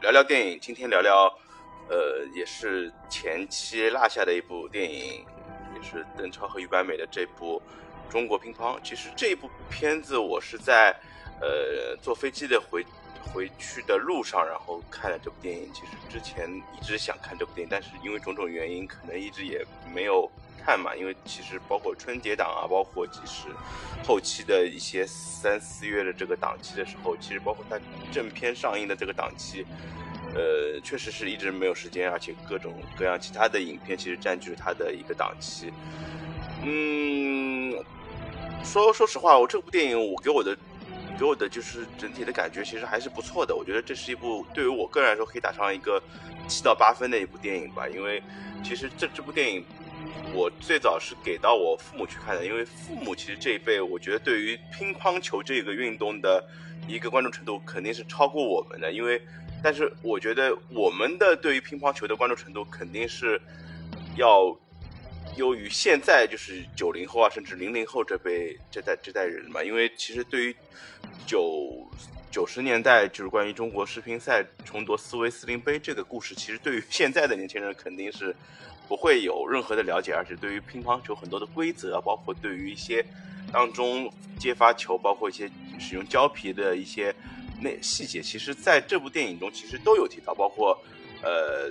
聊聊电影。今天聊聊，呃，也是前期落下的一部电影，也是邓超和俞白美的这部《中国乒乓》。其实这一部片子我是在呃坐飞机的回回去的路上，然后看了这部电影。其实之前一直想看这部电影，但是因为种种原因，可能一直也没有。看嘛，因为其实包括春节档啊，包括其实后期的一些三四月的这个档期的时候，其实包括它正片上映的这个档期，呃，确实是一直没有时间，而且各种各样其他的影片其实占据了它的一个档期。嗯，说说实话，我这部电影我给我的给我的就是整体的感觉其实还是不错的。我觉得这是一部对于我个人来说可以打上一个七到八分的一部电影吧，因为其实这这部电影。我最早是给到我父母去看的，因为父母其实这一辈，我觉得对于乒乓球这个运动的一个关注程度肯定是超过我们的。因为，但是我觉得我们的对于乒乓球的关注程度肯定是要优于现在就是九零后啊，甚至零零后这辈这代这代人嘛。因为其实对于九九十年代就是关于中国世乒赛重夺斯威斯林杯这个故事，其实对于现在的年轻人肯定是。不会有任何的了解，而且对于乒乓球很多的规则，包括对于一些当中接发球，包括一些使用胶皮的一些那细节，其实在这部电影中其实都有提到，包括呃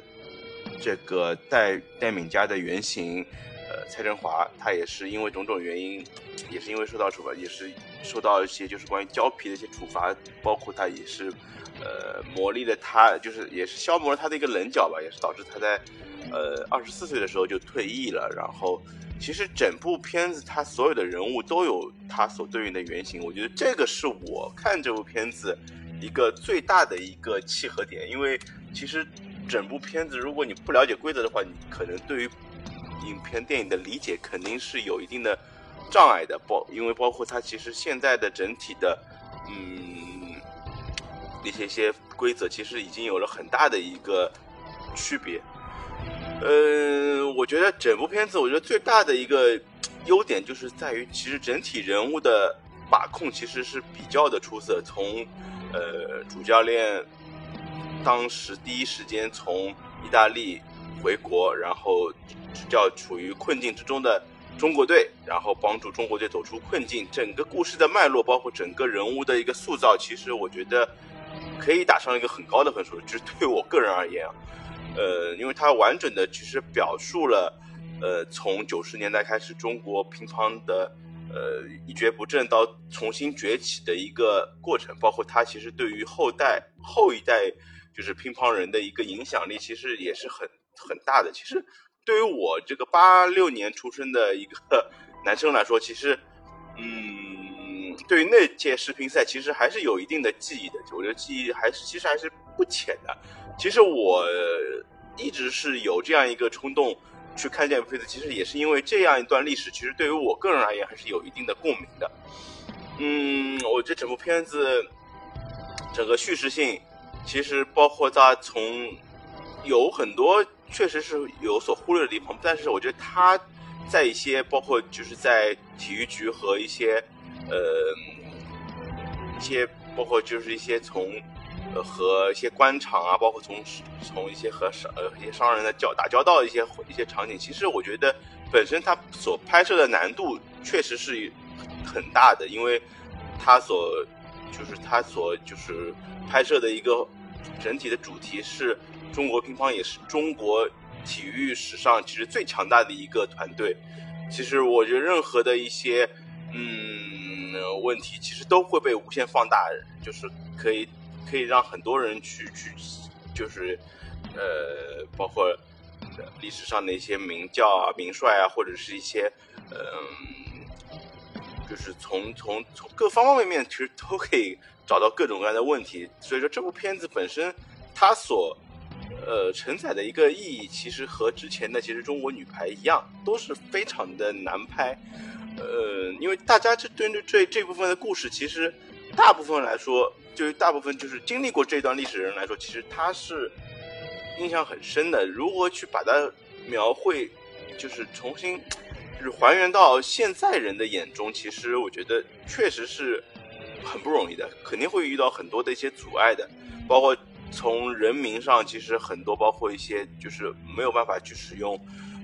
这个戴戴敏佳的原型呃蔡振华，他也是因为种种原因，也是因为受到处罚，也是受到一些就是关于胶皮的一些处罚，包括他也是呃磨砺了他，就是也是消磨了他的一个棱角吧，也是导致他在。呃，二十四岁的时候就退役了。然后，其实整部片子他所有的人物都有他所对应的原型。我觉得这个是我看这部片子一个最大的一个契合点。因为其实整部片子，如果你不了解规则的话，你可能对于影片电影的理解肯定是有一定的障碍的。包因为包括它其实现在的整体的嗯一些些规则，其实已经有了很大的一个区别。呃，我觉得整部片子，我觉得最大的一个优点就是在于，其实整体人物的把控其实是比较的出色。从呃主教练当时第一时间从意大利回国，然后叫处于困境之中的中国队，然后帮助中国队走出困境，整个故事的脉络，包括整个人物的一个塑造，其实我觉得可以打上一个很高的分数。就是对我个人而言啊。呃，因为它完整的其实表述了，呃，从九十年代开始中国乒乓的呃一蹶不振到重新崛起的一个过程，包括它其实对于后代后一代就是乒乓人的一个影响力，其实也是很很大的。其实对于我这个八六年出生的一个 男生来说，其实嗯，对于那届世乒赛，其实还是有一定的记忆的。我觉得记忆还是其实还是不浅的。其实我一直是有这样一个冲动去看这部片子，其实也是因为这样一段历史，其实对于我个人而言还是有一定的共鸣的。嗯，我这整部片子整个叙事性，其实包括它从有很多确实是有所忽略的地方，但是我觉得它在一些包括就是在体育局和一些呃一些包括就是一些从。呃，和一些官场啊，包括从从一些和商呃一些商人的交打交道的一些一些场景，其实我觉得本身它所拍摄的难度确实是很大的，因为它所就是它所就是拍摄的一个整体的主题是中国乒乓也是中国体育史上其实最强大的一个团队。其实我觉得任何的一些嗯问题，其实都会被无限放大，就是可以。可以让很多人去去，就是，呃，包括历史上的一些名将啊、名帅啊，或者是一些，嗯，就是从从从各方方面面，其实都可以找到各种各样的问题。所以说，这部片子本身它所呃承载的一个意义，其实和之前的其实中国女排一样，都是非常的难拍。呃，因为大家这对这这这部分的故事，其实大部分来说。对于大部分就是经历过这段历史的人来说，其实他是印象很深的。如何去把它描绘，就是重新就是还原到现在人的眼中，其实我觉得确实是很不容易的，肯定会遇到很多的一些阻碍的。包括从人名上，其实很多包括一些就是没有办法去使用，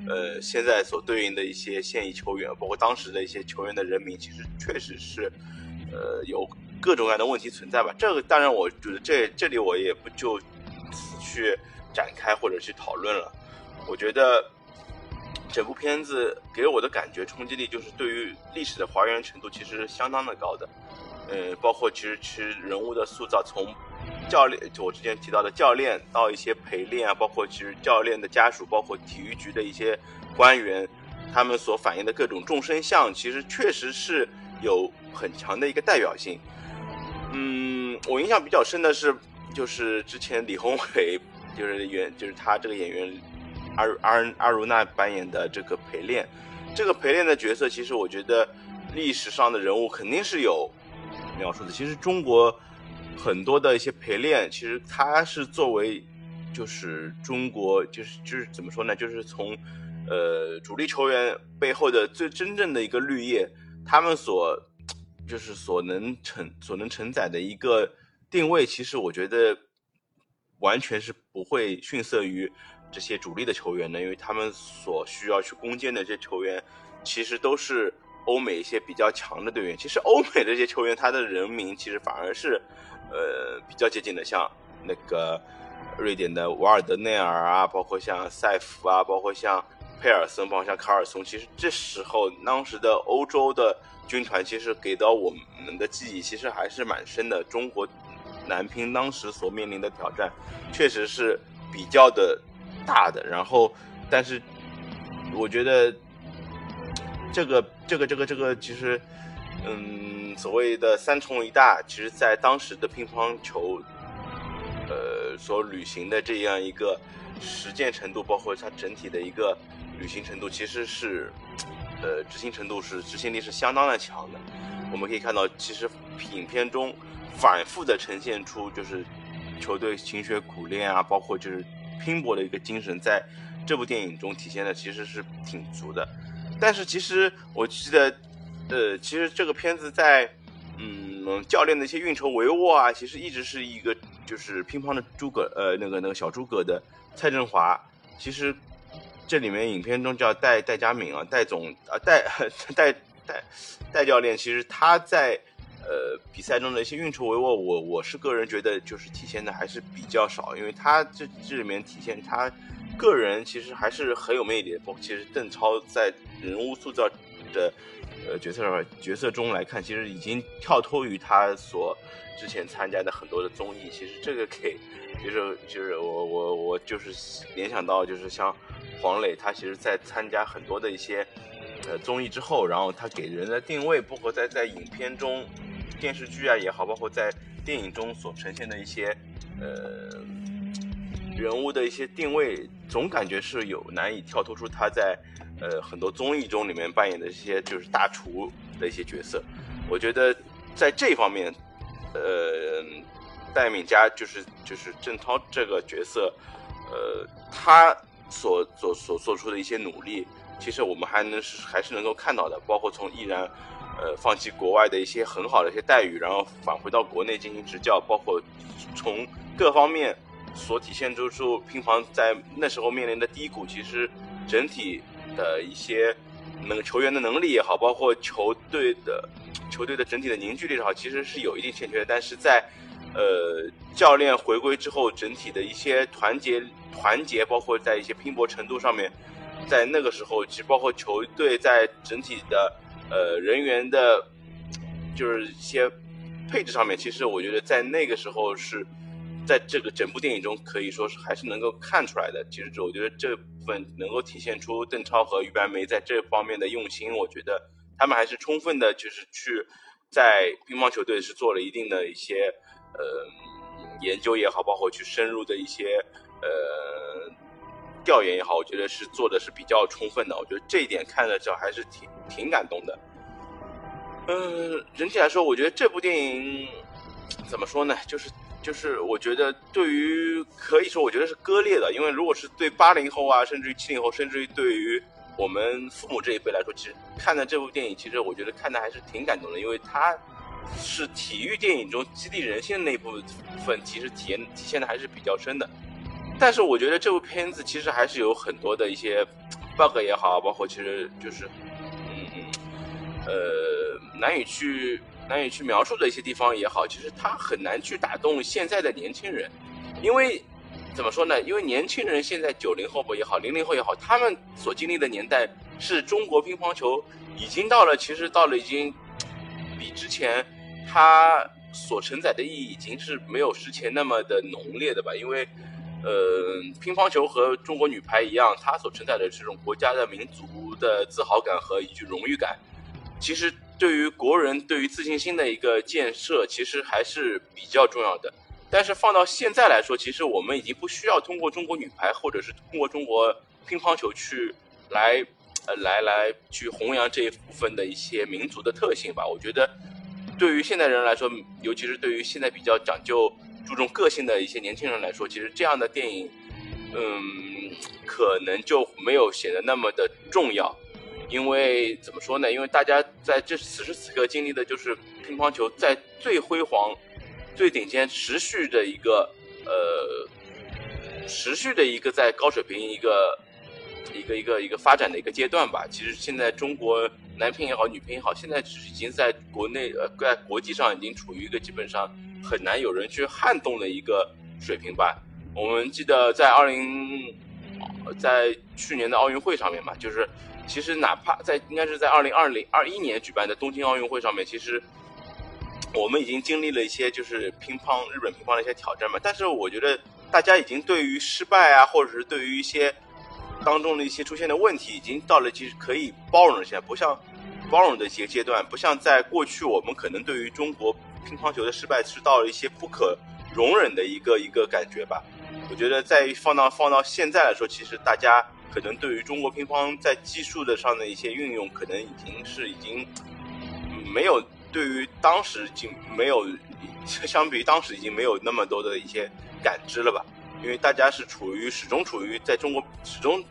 呃，现在所对应的一些现役球员，包括当时的一些球员的人名，其实确实是，呃，有各种各样的问题存在吧。这个当然，我觉得这这里我也不就此去展开或者去讨论了。我觉得整部片子给我的感觉冲击力，就是对于历史的还原程度，其实相当的高的。呃，包括其实其实人物的塑造，从教练就我之前提到的教练，到一些陪练啊，包括其实教练的家属，包括体育局的一些官员，他们所反映的各种众生相，其实确实是有很强的一个代表性。嗯，我印象比较深的是，就是之前李宏伟，就是演就是他这个演员阿阿阿如那扮演的这个陪练，这个陪练的角色，其实我觉得历史上的人物肯定是有。描述的其实中国很多的一些陪练，其实他是作为就是中国就是就是怎么说呢？就是从呃主力球员背后的最真正的一个绿叶，他们所就是所能承所能承载的一个定位，其实我觉得完全是不会逊色于这些主力的球员的，因为他们所需要去攻坚的这些球员，其实都是。欧美一些比较强的队员，其实欧美这些球员，他的人名其实反而是，呃，比较接近的，像那个瑞典的瓦尔德内尔啊，包括像塞弗啊，包括像佩尔森，包括像卡尔松。其实这时候当时的欧洲的军团，其实给到我们的记忆其实还是蛮深的。中国男乒当时所面临的挑战，确实是比较的大的。然后，但是我觉得。这个这个这个这个，其实，嗯，所谓的三重一大，其实在当时的乒乓球，呃，所履行的这样一个实践程度，包括它整体的一个履行程度，其实是，呃，执行程度是执行力是相当的强的。我们可以看到，其实影片中反复的呈现出，就是球队勤学苦练啊，包括就是拼搏的一个精神，在这部电影中体现的其实是挺足的。但是其实我记得，呃，其实这个片子在，嗯，教练的一些运筹帷幄啊，其实一直是一个就是乒乓的诸葛，呃，那个那个小诸葛的蔡振华，其实这里面影片中叫戴戴佳敏啊，戴总啊，戴 戴戴戴教练，其实他在呃比赛中的一些运筹帷幄，我我是个人觉得就是体现的还是比较少，因为他这这里面体现他。个人其实还是很有魅力的，包括其实邓超在人物塑造的呃角色角色中来看，其实已经跳脱于他所之前参加的很多的综艺。其实这个给就是就是我我我就是联想到就是像黄磊，他其实在参加很多的一些呃综艺之后，然后他给人的定位，包括在在影片中电视剧啊也好，包括在电影中所呈现的一些呃。人物的一些定位，总感觉是有难以跳脱出他在，呃，很多综艺中里面扮演的一些就是大厨的一些角色。我觉得在这方面，呃，戴敏佳就是就是郑涛这个角色，呃，他所所所做出的一些努力，其实我们还能是还是能够看到的。包括从毅然，呃，放弃国外的一些很好的一些待遇，然后返回到国内进行执教，包括从各方面。所体现出出乒乓在那时候面临的低谷，其实整体的一些能球员的能力也好，包括球队的球队的整体的凝聚力也好，其实是有一定欠缺。但是在呃教练回归之后，整体的一些团结团结，包括在一些拼搏程度上面，在那个时候，其实包括球队在整体的呃人员的，就是一些配置上面，其实我觉得在那个时候是。在这个整部电影中，可以说是还是能够看出来的。其实，我觉得这部分能够体现出邓超和于白梅在这方面的用心。我觉得他们还是充分的，就是去在乒乓球队是做了一定的一些呃研究也好，包括去深入的一些呃调研也好，我觉得是做的是比较充分的。我觉得这一点看了之后还是挺挺感动的。嗯，整体来说，我觉得这部电影怎么说呢？就是。就是我觉得，对于可以说，我觉得是割裂的。因为如果是对八零后啊，甚至于七零后，甚至于对于我们父母这一辈来说，其实看的这部电影，其实我觉得看的还是挺感动的。因为它是体育电影中激励人心的那部分，其实体验体现的还是比较深的。但是我觉得这部片子其实还是有很多的一些 bug 也好，包括其实就是嗯呃难以去难以去描述的一些地方也好，其实它很难去打动现在的年轻人，因为怎么说呢？因为年轻人现在九零后也好，零零后也好，他们所经历的年代是中国乒乓球已经到了，其实到了已经比之前它所承载的意义已经是没有之前那么的浓烈的吧？因为呃，乒乓球和中国女排一样，它所承载的这种国家的民族的自豪感和一句荣誉感，其实对于国人对于自信心的一个建设，其实还是比较重要的。但是放到现在来说，其实我们已经不需要通过中国女排或者是通过中国乒乓球去来呃来来去弘扬这一部分的一些民族的特性吧。我觉得对于现代人来说，尤其是对于现在比较讲究。注重个性的一些年轻人来说，其实这样的电影，嗯，可能就没有显得那么的重要，因为怎么说呢？因为大家在这此时此刻经历的就是乒乓球在最辉煌、最顶尖、持续的一个呃，持续的一个在高水平一个一个一个一个发展的一个阶段吧。其实现在中国男乒也好，女乒也好，现在已经在国内呃在国际上已经处于一个基本上。很难有人去撼动的一个水平吧。我们记得在二零，在去年的奥运会上面嘛，就是其实哪怕在应该是在二零二零二一年举办的东京奥运会上面，其实我们已经经历了一些就是乒乓日本乒乓的一些挑战嘛。但是我觉得大家已经对于失败啊，或者是对于一些当中的一些出现的问题，已经到了其实可以包容的现在，不像包容的一些阶段，不像在过去我们可能对于中国。乒乓球的失败是到了一些不可容忍的一个一个感觉吧。我觉得在放到放到现在来说，其实大家可能对于中国乒乓在技术的上的一些运用，可能已经是已经没有对于当时已经没有相比于当时已经没有那么多的一些感知了吧。因为大家是处于始终处于在中国始终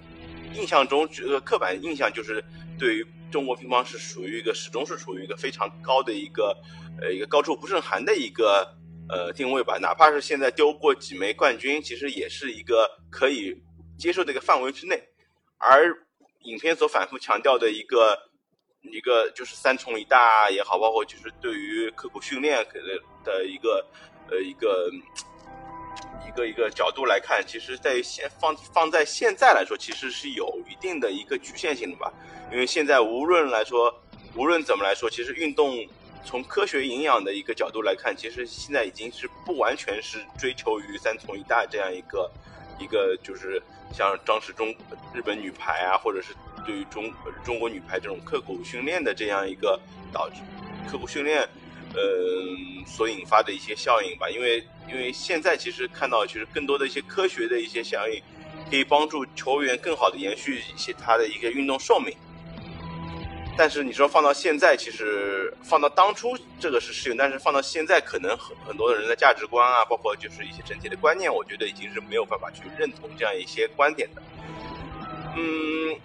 印象中这个刻板印象就是对于。中国乒乓是属于一个始终是处于一个非常高的一个，呃，一个高处不胜寒的一个呃定位吧。哪怕是现在丢过几枚冠军，其实也是一个可以接受的一个范围之内。而影片所反复强调的一个一个就是三重一大也好，包括就是对于刻苦训练可能的一个呃一个。一个一个角度来看，其实，在现放放在现在来说，其实是有一定的一个局限性的吧。因为现在无论来说，无论怎么来说，其实运动从科学营养的一个角度来看，其实现在已经是不完全是追求于三重一大这样一个一个，就是像当时中日本女排啊，或者是对于中中国女排这种刻苦训练的这样一个导致刻苦训练。呃，所引发的一些效应吧，因为因为现在其实看到，其实更多的一些科学的一些响应，可以帮助球员更好的延续一些他的一个运动寿命。但是你说放到现在，其实放到当初这个是适用，但是放到现在，可能很很多人的价值观啊，包括就是一些整体的观念，我觉得已经是没有办法去认同这样一些观点的。嗯。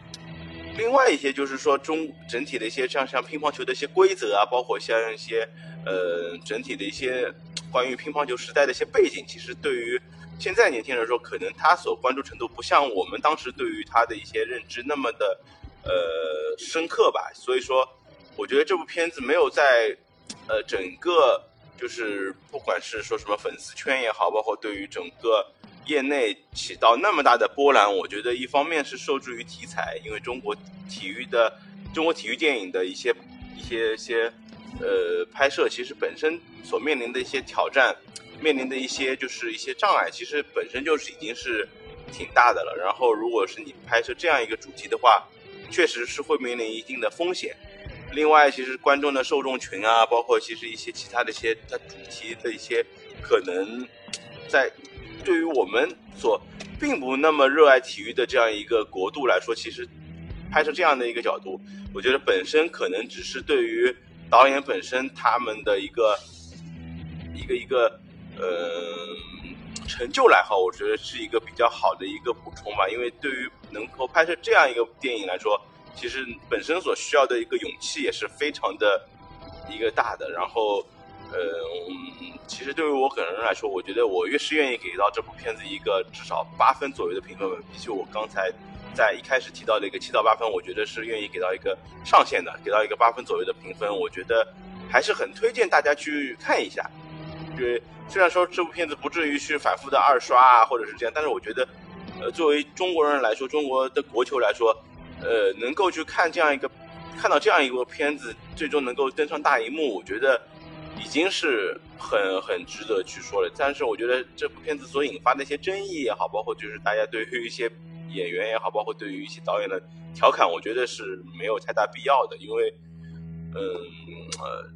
另外一些就是说中整体的一些像像乒乓球的一些规则啊，包括像一些呃整体的一些关于乒乓球时代的一些背景，其实对于现在年轻人说，可能他所关注程度不像我们当时对于他的一些认知那么的呃深刻吧。所以说，我觉得这部片子没有在呃整个就是不管是说什么粉丝圈也好，包括对于整个。业内起到那么大的波澜，我觉得一方面是受制于题材，因为中国体育的中国体育电影的一些一些些呃拍摄，其实本身所面临的一些挑战，面临的一些就是一些障碍，其实本身就是已经是挺大的了。然后，如果是你拍摄这样一个主题的话，确实是会面临一定的风险。另外，其实观众的受众群啊，包括其实一些其他的一些它主题的一些可能在。对于我们所并不那么热爱体育的这样一个国度来说，其实拍摄这样的一个角度，我觉得本身可能只是对于导演本身他们的一个一个一个呃成就来好，我觉得是一个比较好的一个补充吧。因为对于能够拍摄这样一个电影来说，其实本身所需要的一个勇气也是非常的一个大的。然后嗯，其实对于我个人来说，我觉得我越是愿意给到这部片子一个至少八分左右的评分，比起我刚才在一开始提到的一个七到八分，我觉得是愿意给到一个上限的，给到一个八分左右的评分，我觉得还是很推荐大家去看一下。对，虽然说这部片子不至于去反复的二刷啊，或者是这样，但是我觉得，呃，作为中国人来说，中国的国球来说，呃，能够去看这样一个。看到这样一个片子最终能够登上大荧幕，我觉得已经是很很值得去说了。但是我觉得这部片子所引发的一些争议也好，包括就是大家对于一些演员也好，包括对于一些导演的调侃，我觉得是没有太大必要的。因为，嗯呃，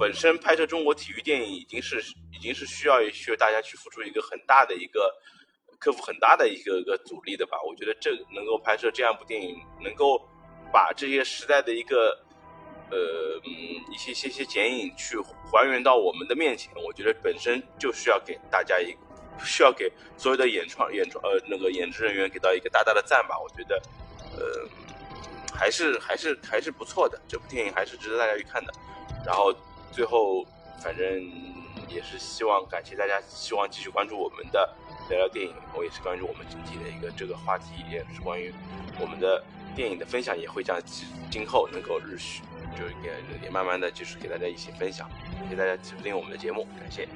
本身拍摄中国体育电影已经是已经是需要需要大家去付出一个很大的一个克服很大的一个个阻力的吧。我觉得这能够拍摄这样一部电影，能够。把这些时代的一个，呃，一些些些剪影去还原到我们的面前，我觉得本身就需要给大家一，需要给所有的演创演创呃那个演职人员给到一个大大的赞吧。我觉得，呃，还是还是还是不错的，这部电影还是值得大家去看的。然后最后，反正也是希望感谢大家，希望继续关注我们的聊聊电影。我也是关注我们整体的一个这个话题，也是关于我们的。电影的分享也会这样，今后能够日续，就也也慢慢的就是给大家一起分享，谢谢大家收听我们的节目，感谢。